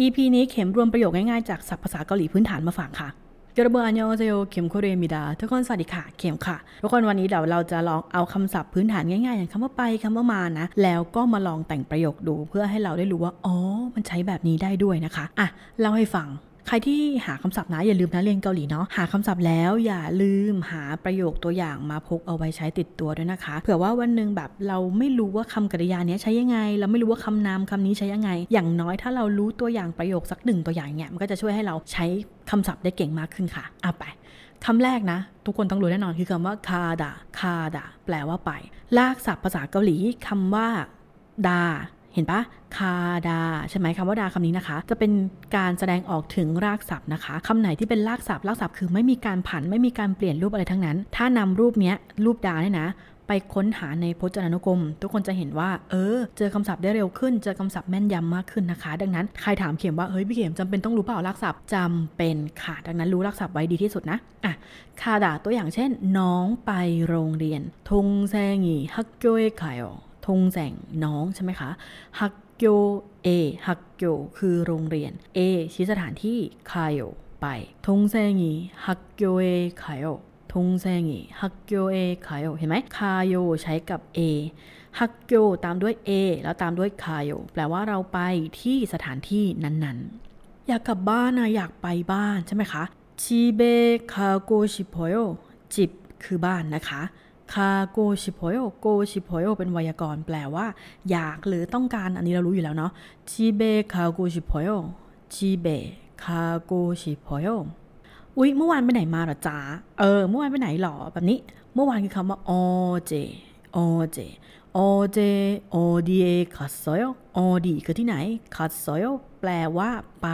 EP นี้เข็มรวมประโยคง่ายๆจากศัพท์ภาษาเกาหลีพื้นฐานมาฝากค่ะยอรบอันยองเซโยเข็มโคเรมิดา ทุกคนสวัสดีค่ะ เข็มค่ะ ทุกคนวันนี้เดี๋ยวเราจะลองเอาคำศัพท์พื้นฐานง่ายๆ อย่างคำว่าไปคำว่ามานะ แล้วก็มาลองแต่งประโยคดูเพื่อให้เราได้รู้ว่า อ๋อ มันใช้แบบนี้ได้ด้วยนะคะ อะ เล่าให้ฟัง ใครที่หาคำศัพท์นะอย่าลืมนะเรียนเกาหลีเนาะหาคำศัพท์แล้วอย่าลืมหาประโยคตัวอย่างมาพกเอาไว้ใช้ติดตัวด้วยนะคะ เผื่อว่าวันหนึ่งแบบเราไม่รู้ว่าคำกริยาเนี้ยใช้ยังไง เราไม่รู้ว่าคำนามคำนี้ใช้ยังไง อย่างน้อยถ้าเรารู้ตัวอย่างประโยคสักหนึ่งตัวอย่างเนี่ยมันก็จะช่วยให้เราใช้คำศัพท์ได้เก่งมากขึ้นค่ะอะไปคำแรกนะ ทุกคนต้องรู้แน่นอนคือคำว่าคาดาคาดาแปลว่าไป ลากศัพท์ภาษาเกาหลีคำว่าดา เห็นปะคาดา ใช่ไหมคำว่าดาคำนี้นะคะ จะเป็นการแสดงออกถึงรากศัพท์นะคะคำไหนที่เป็นรากศัพท์รากศัพท์คือไม่มีการผันไม่มีการเปลี่ยนรูปอะไรทั้งนั้น ถ้านำรูปเนี้ยรูปดาเนี่ยนะไปค้นหาในพจนานุกรม ทุกคนจะเห็นว่า เออ เจอคำศัพท์ได้เร็วขึ้น เจอคำศัพท์แม่นยำมากขึ้นนะคะ ดังนั้นใครถามเข็มว่า เฮ้ย พี่เข็มจำเป็นต้องรู้เปล่ารากศัพท์จำเป็นค่ะ ดังนั้นรู้รากศัพท์ไว้ดีที่สุดนะ อะคาดาตัวอย่างเช่น น้องไปโรงเรียนทงแซงีฮักโกเอคาย ทงแสงน้องใช่ไหมคะฮักโกเอฮักโกคือโรงเรียน A ชี้สถานที่คายไปทงแซงีฮักโกเอคายทงแซงีฮักโกเอคายเห็นไหมคายใช้กับ A ฮักโกตามด้วย A แล้วตามด้วยคายแปลว่าเราไปที่สถานที่นั้นๆ อยากกลับบ้านนะอยากไปบ้านใช่ไหมคะ집에 가고 싶어요 집คือบ้านนะคะ 가고 싶어요 고 싶어요เป็นไวยากรณ์แปลว่า อยากหรือต้องการอันนี้เรารู้อยู่แล้วเนาะ집에 가고 싶어요 집에 가고 싶어요อุ๊ยเมื่อวานไปไหนมาหรอจ๊ะเออ เมื่อวานไปไหนหรอแบบนี้ เมื่อวานคือคำว่า어제 어제 어제 어디에 갔어요 어디คือที่ไหน갔어요แปลว่าไป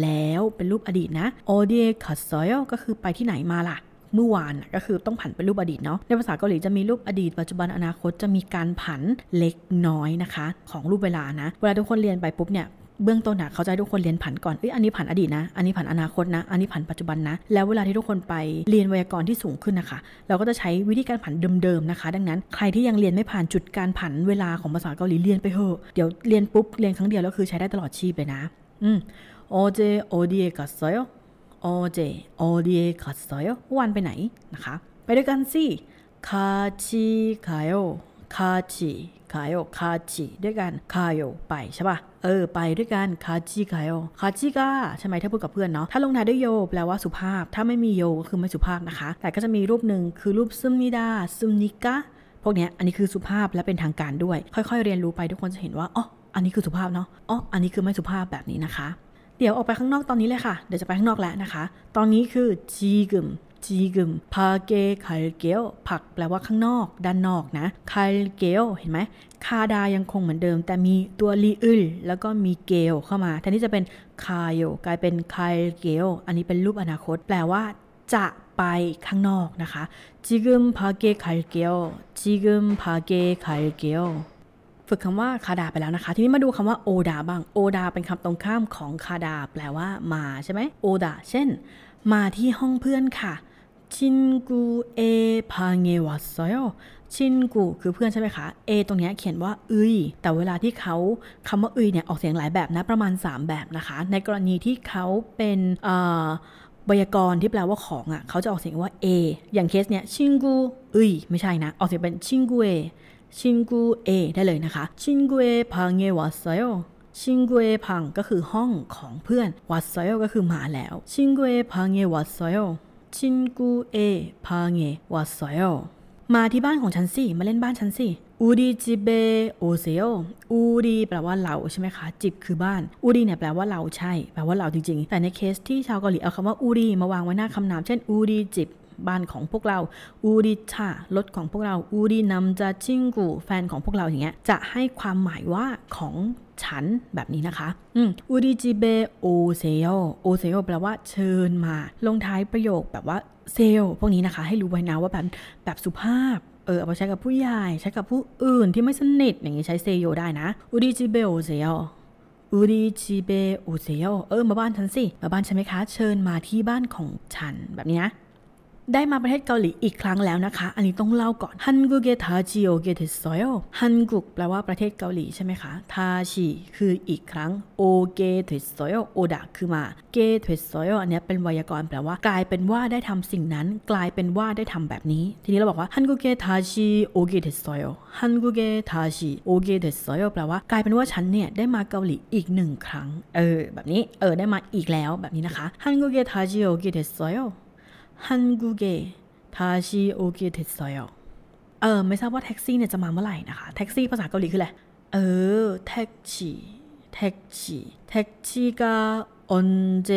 แล้วเป็นรูปอดีตนะ어디에 갔어요ก็คือไปที่ไหนมาล่ะ เมื่อวานก็คือต้องผันเป็นรูปอดีตเนาะในภาษาเกาหลีจะมีรูปอดีต ปัจจุบันอนาคตจะมีการผันเล็กน้อยนะคะ ของรูปเวลานะ เวลาทุกคนเรียนไปปุ๊บเนี่ยเบื้องต้นอะเขาจะให้ทุกคนเรียนผันก่อน เอ้ย อันนี้ผันอดีตนะ อันนี้ผันอนาคตนะ อันนี้ผันปัจจุบันนะ แล้วเวลาที่ทุกคนไปเรียนไวยากรณ์ที่สูงขึ้นนะคะ เราก็จะใช้วิธีการผันเดิมๆนะคะ ดังนั้นใครที่ยังเรียนไม่ผ่านจุดการผันเวลาของภาษาเกาหลีเรียนไปเถอะ เดี๋ยวเรียนปุ๊บเรียนครั้งเดียวแล้วคือใช้ได้ตลอดชีพเลยนะ อืมโอเจโอดีกัสโซย เจอดีเอคัสโซโยวันไปไหนนะคะ ไปด้วยกันสิคาชิคาโยคาชิคาโยคาชิด้วยกันคาโยไปใช่ป่ะเออ ไปด้วยกันคาจิคาโยคาจิกาใช่ไหมถ้าพูดกับเพื่อนเนาะถ้าลงท้ายด้วยโยแปลว่าสุภาพ ถ้าไม่มีโยก็คือไม่สุภาพนะคะ แต่ก็จะมีรูปหนึ่งคือรูปซึมนิดาซึมนิกะพวกนี้อันนี้คือสุภาพและเป็นทางการด้วย ค่อยๆ เรียนรู้ไปทุกคนจะเห็นว่าอ๋ออันนี้คือสุภาพเนาะอ๋ออันนี้คือไม่สุภาพแบบนี้นะคะ เดี๋ยวออกไปข้างนอกตอนนี้เลยค่ะ เดี๋ยวจะไปข้างนอกแล้วนะคะ ตอนนี้คือจีกึมจีกึมพาเกคาเกลผักแปลว่าข้างนอก ด้านนอกนะคาเกลเห็นไหม가다ยังคงเหมือนเดิม แต่มีตัว리을แล้วก็มี게เข้ามาแทนที่จะเป็น가요กลายเป็น갈게อันนี้เป็นรูปอนาคต แปลว่าจะไปข้างนอกนะคะ지금 밖에 갈게 지금 밖에 갈게 ฝึกคำว่า가다ไปแล้วนะคะ ทีนี้มาดูคำว่า오다บ้าง오다เป็นคำตรงข้ามของ가다แปลว่ามาใช่ไหม오다เช่น มาที่ห้องเพื่อนค่ะ친กูเอพาเงวัสโยชินกูคือเพื่อนใช่ไหมคะเอตรงนี้เขียนว่าอึยแต่เวลาที่เขาคำว่าอึยเนี่ยออกเสียงหลายแบบนะประมาณ 3 แบบนะคะ ในกรณีที่เขาเป็นไวยากรณ์ที่แปลว่าของอะเขาจะออกเสียงว่า A ออย่างเคสเนี่ยชินกูอึยไม่ใช่นะ ออกเสียงเป็นชินกูเอ ชินกูเอได้เลยนะคะ ชินกูเอพาเงวัสโยชิงเกวพังก็คือห้องของเพื่อนวัดซอยก็คือมาแล้ว ชิงเกวพังเงวัดซอยชินกูเอพาเงวัดซอยมาที่บ้านของฉันสิ มาเล่นบ้านฉันสิ อูดีจิเบโอเซโออูดีแปลว่าเราใช่ไหมคะ จิบคือบ้าน อูดีเนี่ยแปลว่าเราใช่ แปลว่าเราจริงๆ แต่ในเคสที่ชาวเกาหลีเอาคำว่าอูดีมาวางไว้หน้าคำนาม เช่นอูดีจิบ บ้านของพวกเราอูดิชารถของพวกเราอูดีนำจะชิงกูแฟนของพวกเราอย่างเงี้ยจะให้ความหมายว่าของฉันแบบนี้นะคะ อืมอูดิจิเบโอเซโยโอเซโยแปลว่าเชิญมา ลงท้ายประโยคแบบว่าเซลพวกนี้นะคะ ให้รู้ไว้นะว่าแบบแบบสุภาพเออเอาไปใช้กับผู้ใหญ่ใช้กับผู้อื่นที่ไม่สนิทอย่างนี้ใช้เซโยได้นะอูดิจิเบโอเซโยอูดิจิเบโอเซโยเออมาบ้านฉันสิ มาบ้านฉันไหมคะ เชิญมาที่บ้านของฉันแบบนี้นะ ได้มาประเทศเกาหลีอีกครั้งแล้วนะคะ อันนี้ต้องเล่าก่อนฮันกุเกทาจิโอเกเทสโย한국 แปลว่าประเทศเกาหลีใช่ไหมคะ다시 คืออีกครั้ง 오게 됐어요 오다 คือมา 게 됐어요 อันนี้เป็นไวยากรณ์แปลว่ากลายเป็นว่าได้ทำสิ่งนั้น กลายเป็นว่าได้ทำแบบนี้ ทีนี้เราบอกว่า한국에 다시 오게 됐어요 한국에 다시 오게 됐어요 แปลว่ากลายเป็นว่าฉันเนี่ยได้มาเกาหลีอีกหนึ่งครั้ง เออ แบบนี้ เออ ได้มาอีกแล้วแบบนี้นะคะ한국에 다시 오게 됐어요 한국에 다시 오게 됐어요 เออไม่ทราบว่าแท็กซี่เนี่ยจะมาเมื่อไหร่นะคะ แท็กซี่ภาษาเกาหลีคืออะไร เออ 택시 택시 택시가 언제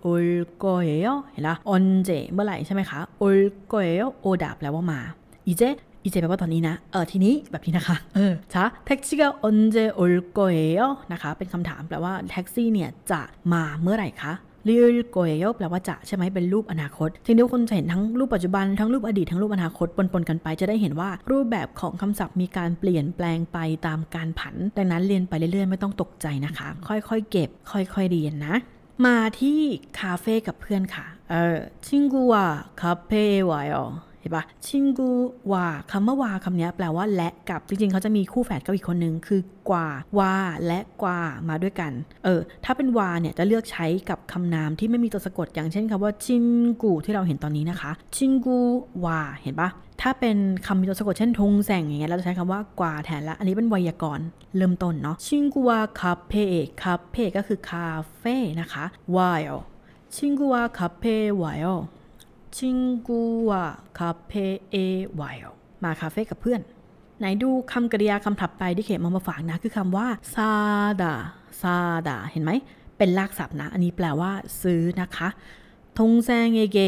올 거예요 เห็ละ 언제 เมื่อไหร่ใช่ไหมคะโอลโกเอโยโอดาแล้วว่ามาอีเจอีเแปลว่าตอนนี้นะ เออทีนี้แบบนี้นะคะ เออจ้า택시가 언제 올 거예요 นะคะ เป็นคำถามแปลว่าแท็กซี่เนี่ยจะมาเมื่อไหร่คะ ㄹ 거예요 แปลว่าจะใช่ไหมเป็นรูปอนาคตทีนี้คนจะเห็นทั้งรูปปัจจุบันทั้งรูปอดีตทั้งรูปอนาคตปนๆกันไปจะได้เห็นว่ารูปแบบของคำศัพท์มีการเปลี่ยนแปลงไปตามการผัน ดังนั้นเรียนไปเรื่อยๆ ไม่ต้องตกใจนะคะ ค่อยๆ เก็บ ค่อยๆเรียนนะ มาที่คาเฟ่กับเพื่อนค่ะ เออ친구와 카페에 와요 อ๋อ เห็นปะชิงกูวาคำว่าวาคำนี้แปลว่าและกับจริงๆ เขาจะมีคู่แฝดกับอีกคนนึงคือกว่าวาและกว่ามาด้วยกัน เออ ถ้าเป็นวาเนี่ยจะเลือกใช้กับคำนามที่ไม่มีตัวสะกดอย่างเช่นคำว่าชินกูที่เราเห็นตอนนี้นะคะ ชินกูวาเห็นปะถ้าเป็นคำมีตัวสะกดเช่นทงแสงอย่างเงี้ยเราจะใช้คำว่ากว่าแทนละอันนี้เป็นไวยากรณ์เริ่มต้นเนาะชินกูวาคาเฟ่คาเฟ่ก็คือคาเฟ่นะคะวายชินกูวาคาเฟ่วาย ชิงกูวะคาเฟ่เอวายมาคาเฟ่กับเพื่อน ไหนดูคำกริยาคำถัดไปที่เขมมามาฝากนะ คือคำว่าซาดาซาดาเห็นไหม เป็นลากศัพท์นะ อันนี้แปลว่าซื้อนะคะทงแซงเอเก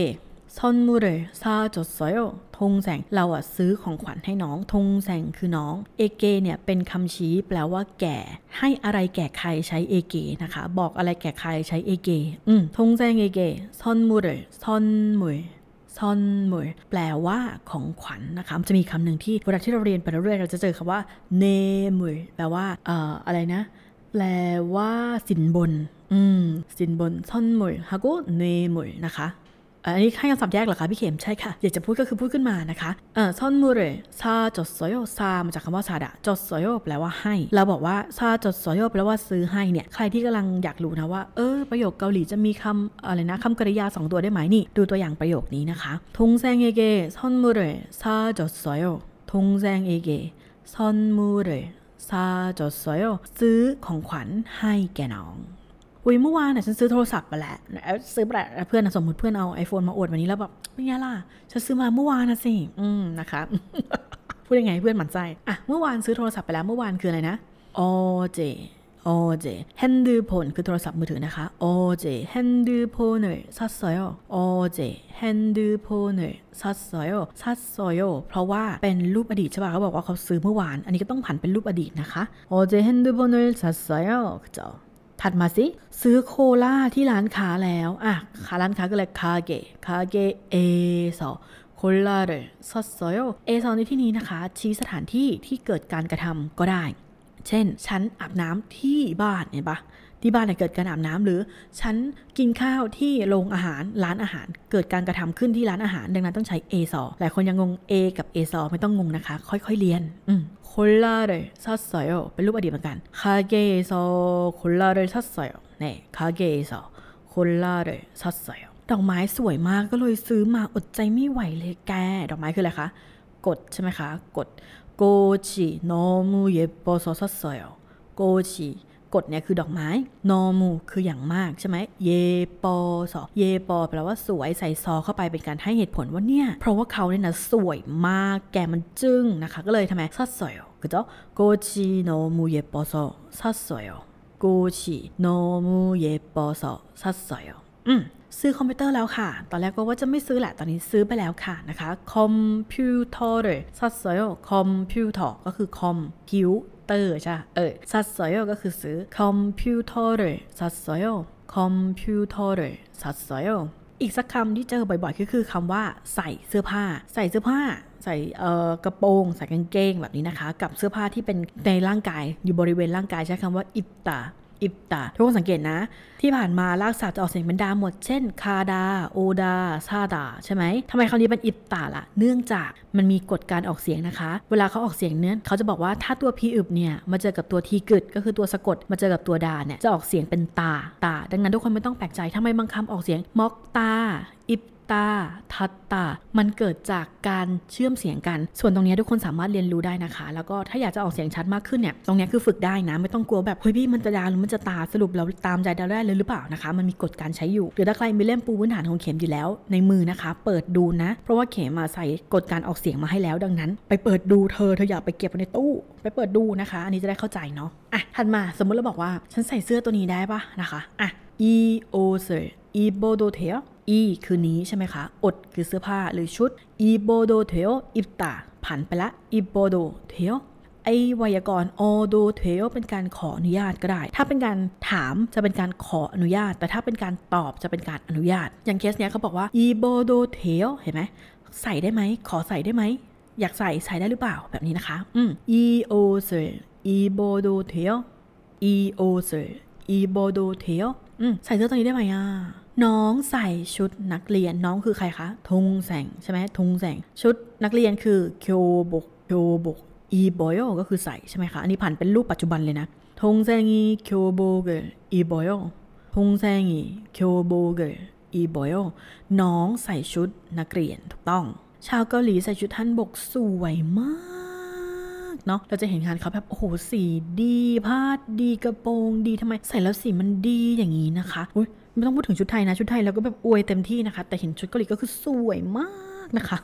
ซอนมูเรซาจดซอยทงแสงเราอะซื้อของขวัญให้น้องทงแสงคือน้องเอเกเนี่ยเป็นคำชี้แปลว่าแก่ ให้อะไรแก่ใครใช้เอเกนะคะ บอกอะไรแก่ใครใช้เอเกอืมทงแสงเอเกซอนมูเรซอนมูซอนมูแปลว่าของขวัญนนะคะจะมีคำหนึ่งที่เวลาที่เราเรียนไปเรื่อยเราจะเจอคำว่าเนมูแปลว่าเอ่ออะไรนะ แปลว่าสินบน อืมสินบนซอนมูฮาโกเนมูนะคะ อันนี้ให้คำศัพท์แยกเหรอคะพี่เข็มใช่ค่ะ อยากจะพูดก็คือพูดขึ้นมานะคะเออซอนมูเรซาจดสอยซามาจากคำว่าซาดะจดสอยแปลว่าให้ เราบอกว่าซาจดสอยแปลว่าซื้อให้เนี่ยใครที่กำลังอยากรู้นะว่าเออประโยคเกาหลีจะมีคำอะไรนะคำกริยาสองตัวได้ไหมนี่ ดูตัวอย่างประโยคนี้นะคะทงแซงเอเกซอนมูเรซาจดสอยทงแซงเอเกซอนมูเรซาจดสอยซื้อของขวัญให้แกน้อง อุ้ยเมื่อวานเนี่ยฉันซื้อโทรศัพท์มาแล้วซื้อแบบเพื่อนสมมติเพื่อนเอา iPhone มาอวดวันนี้แล้วแบบเป็นไงล่ะ ฉันซื้อมาเมื่อวานนะสิ อืมนะคะพูดยังไงเพื่อนหมันไส้อะเมื่อวานซื้อโทรศัพท์ไปแล้วเมื่อวานคืออะไรนะโอเจโอเจแฮนดูโพนคือโทรศัพท์มือถือนะคะโอ어제 핸드폰을 샀어요 어제 핸드폰을 샀어요 샀어요 เพราะว่าเป็นรูปอดีตใช่ป่ะเขาบอกว่าเขาซื้อเมื่อวาน อันนี้ก็ต้องผันเป็นรูปอดีตนะคะ어제 핸드폰을 샀어요 จ้า ถัดมาสิ ซื้อโคลาที่ร้านค้าแล้ว อะาร้านค้าก็เลย가게 가게에서 콜라를 샀어요 에서 ในที่นี้นะคะ ชี้สถานที่ที่เกิดการกระทำก็ได้ เช่น ฉันอาบน้ำที่บ้านเนี่ยปะ ที่บ้านเกิดการอาบน้ำหรือฉันกินข้าวที่โรงอาหารร้านอาหาร เกิดการกระทำขึ้นที่ร้านอาหาร ดังนั้นต้องใช้เอซอหลายคนยังงง A กับเอซอไม่ต้องงงนะคะ ค่อยๆเรียนอืมคนละเลยซัดสอยเป็นรูปอดีตเหมือนกันคาเกซอคนละเลยซัสอยเนี่ยคาเกซอคนละเลยซัดสอยดอกไม้สวยมากก็เลยซื้อมาอดใจไม่ไหวเลยแก ดอกไม้คืออะไรคะ꽃 ใช่ไหมคะ 꽃 꽃이 너무 예뻐서 샀어요 꽃이 꽃 เนี่ยคือดอกไม้너무 คืออย่างมากใช่ไหม예뻐서 예뻐 แปลว่าสวยใส่ 서 เข้าไปเป็นการให้เหตุผลว่าเนี่ย เพราะว่าเขาเนี่ยนะสวยมากแกมันจึ้งนะคะ ก็เลยทำไม샀어요 ก็จะ 꽃이 너무 예뻐서 샀어요 꽃이 너무 예뻐서 샀어요 อืมซื้อคอมพิวเตอร์แล้วค่ะ ตอนแรกก็ว่าจะไม่ซื้อแหละ ตอนนี้ซื้อไปแล้วค่ะนะคะ คอมพิวเตอร์ซัดสอยคอมพิวเตอร์ก็คือคอมพิว เตอร์ใช่เออซัดซอยก็คือซื้อคอมพิวเตอร์ซัดซอยคอมพิวเตอร์ซัดซอยอีกสักคำที่เจอบ่อยๆก็คือคำว่าใส่เสื้อผ้า ใส่เสื้อผ้า ใส่เอ่อกระโปรงใส่กางเกงแบบนี้นะคะ กับเสื้อผ้าที่เป็นในร่างกายอยู่บริเวณร่างกายใช้คำว่า입다 입다 ทุกคนสังเกตนะ ที่ผ่านมารากศัพท์จะออกเสียงเป็น 다 หมด เช่น 가다 โอดา ซาดา ใช่ไหมทำไมคำนี้เป็นอิปตาล่ะ เนื่องจากมันมีกฎการออกเสียงนะคะ เวลาเขาออกเสียงเนี้ยเขาจะบอกว่าถ้าตัวพีอึบเนี่ยมาเจอกับตัวทีกึดก็คือตัวสะกดมาเจอกับตัวดาเนี่ยจะออกเสียงเป็นตา ตา ดังนั้นทุกคนไม่ต้องแปลกใจทำไมบางคำออกเสียงมอกตา อิป ตาทัตตามันเกิดจากการเชื่อมเสียงกัน ส่วนตรงนี้ทุกคนสามารถเรียนรู้ได้นะคะ แล้วก็ถ้าอยากจะออกเสียงชัดมากขึ้นเนี่ย ตรงนี้คือฝึกได้นะ ไม่ต้องกลัวแบบ เฮ้ยพี่มันจะดาหรือมันจะตา สรุปเราตามใจเราได้เลยหรือเปล่านะคะ มันมีกฎการใช้อยู่ หรือถ้าใครมีเล่มปูพื้นฐานของเข็มอยู่แล้ว ในมือนะคะ เปิดดูนะ เพราะว่าเข็มมาใส่กฎการออกเสียงมาให้แล้ว ดังนั้น ไปเปิดดูเธอ เธออย่าไปเก็บไว้ในตู้ ไปเปิดดูนะคะ อันนี้จะได้เข้าใจเนาะ อะ ถัดมา สมมติเราบอกว่า ฉันใส่เสื้อตัวนี้ได้ปะนะคะ อะ e o s e e b o d o t e e คือนี้ใช่ไหมคะ อดคือเสื้อผ้าหรือชุด e b o d o t e i p t a ผ่านไปละ e b o d o t e ไอไวยากรณ์ o do t e เป็นการขออนุญาตก็ได้ ถ้าเป็นการถามจะเป็นการขออนุญาต แต่ถ้าเป็นการตอบจะเป็นการอนุญาต อย่างเคสเนี้ยเขาบอกว่า e b o d o t e เห็นไหมใส่ได้ไหม ขอใส่ได้ไหม อยากใส่ใส่ได้หรือเปล่าแบบนี้นะคะ อืม e o s e b o d o t e e o s e b o d o t e อืมใส่เสื้อตัวนี้ได้ไหมอะ น้องใส่ชุดนักเรียนน้องคือใครคะทงแสงใช่ไหมทงแสงชุดนักเรียนคือเคียวบกเคียวบกอีบอยก็คือใส่ใช่ไหมคะ อันนี้ผ่านเป็นรูปปัจจุบันเลยนะทงแสงอีเคียวบกอีบอยทงแสงอีเคียวบกอีบอยน้องใส่ชุดนักเรียนถูกต้อง ชาวเกาหลีใส่ชุดฮันบกสวยมากเนาะเราจะเห็นงานเขาแบบโอ้โหสีดีผ้าดีกระโปรงดีทำไม ใส่แล้วสีมันดีอย่างนี้นะคะอุ้ย ไม่ต้องพูดถึงชุดไทยนะ ชุดไทยแล้วก็แบบอวยเต็มที่นะคะ แต่เห็นชุดเกาหลีก็คือสวยมากนะคะ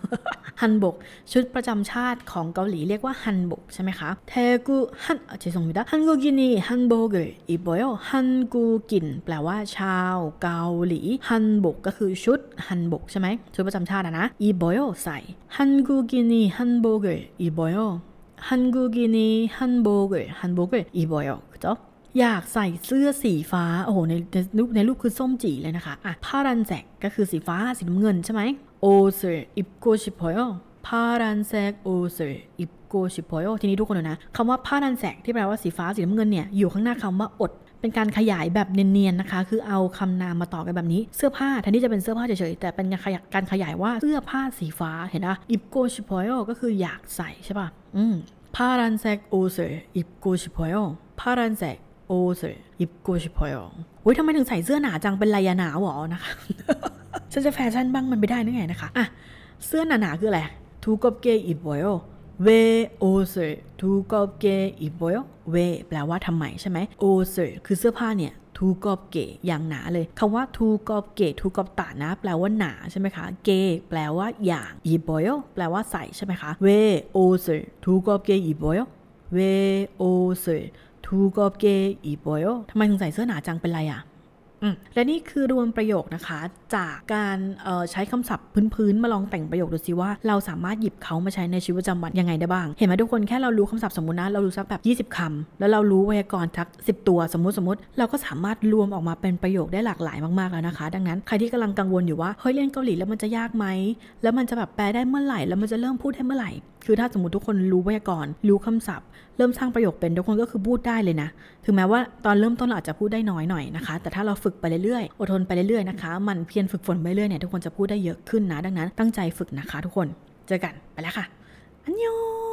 ฮันบก ชุดประจำชาติของเกาหลีเรียกว่าฮันบกใช่ไหมคะเทกุฮันเจสงมิดะฮันกุกินีฮันโบเก입어요 한국인 แปลว่าชาวเกาหลี ฮันบกก็คือชุดฮันบกใช่ไหมชุดประจำชาตินะ입어요 ใส่ 한국인이 한복을 입어요 한국인이 한복을 한복을 입어요 ก็จบ อยากใส่เสื้อสีฟ้า โอ้โหในในรูปในรูปคือส้มจีเลยนะคะอะ파란색 ก็คือสีฟ้าสีน้ำเงินใช่ไหม옷을 입고 싶어요 파란색 옷을 입고 싶어요 ทีนี้ทุกคนดูนะคำว่า파란색 ที่แปลว่าสีฟ้าสีน้ำเงินเนี่ยอยู่ข้างหน้าคำว่าอดเป็นการขยายแบบเนียนๆนะคะ คือเอาคำนามมาต่อกันแบบนี้ เสื้อผ้าแทนที่จะเป็นเสื้อผ้าเฉยๆ แต่เป็นการขยายว่าเสื้อผ้าสีฟ้า เห็นไหม입고 싶어요 ก็คืออยากใส่ใช่ป่ะ อืมพารันแซกโอเซอิบโกชิพอยพารันแซก 옷을 입고 싶어요. อุ้ยทำไมถึงใส่เสื้อหนาจังเป็นลายหนาวหรอนะคะ ฉันจะแฟชั่นบ้างมันไม่ได้นึกไงนะคะ อ่ะ เสื้อหนาๆคืออะไร 두껍게 입어요. 왜 옷을 두껍게 입어요? 왜 แปลว่าทำไมใช่ไหม 옷을 คือเสื้อผ้าเนี่ย ทูกอบเกอย่างหนาเลยคำว่าทูกอบเกทูกอบตานะ แปลว่าหนาใช่ไหมคะ เก แปลว่าอย่างอีบอยแปลว่าใส่ใช่ไหมคะเวโอเซทูกอบเกอีบอยเวโอเซ ทูกอบเกอีบอยทำไมถึงใส่เสื้อหนาจังเป็นไรอะอืม และนี่คือรวมประโยคนะคะ จากการใช้คำศัพท์พื้นๆมาลองแต่งประโยคดูสิว่า เราสามารถหยิบเขามาใช้ในชีวิตประจำวันยังไงได้บ้าง เห็นไหมทุกคนแค่เรารู้คำศัพท์สมมตินะเรารู้สักแบบ 20คำแล้วเรารู้ไวยากรณ์ทัก 10 ตัวสมมติสมมติ เราก็สามารถรวมออกมาเป็นประโยคได้หลากหลายมากๆแล้วนะคะ ดังนั้นใครที่กำลังกังวลอยู่ว่าเฮ้ยเรียนเกาหลีแล้วมันจะยากไหมแล้วมันจะแบบแปลได้เมื่อไหร่แล้วมันจะเริ่มพูดได้เมื่อไหร่คือถ้าสมมติทุกคนรู้ไวยากรณ์รู้คำศัพท์ เริ่มสร้างประโยคเป็นทุกคนก็คือพูดได้เลยนะ ถึงแม้ว่าตอนเริ่มต้นเราอาจจะพูดได้น้อยหน่อยนะคะ แต่ถ้าเราฝึกไปเรื่อยๆ อดทนไปเรื่อยๆนะคะ มันเพียรฝึกฝนไปเรื่อยเนี่ยทุกคนจะพูดได้เยอะขึ้นนะ ดังนั้นตั้งใจฝึกนะคะ ทุกคน เจอกันไปแล้วค่ะ อันยอง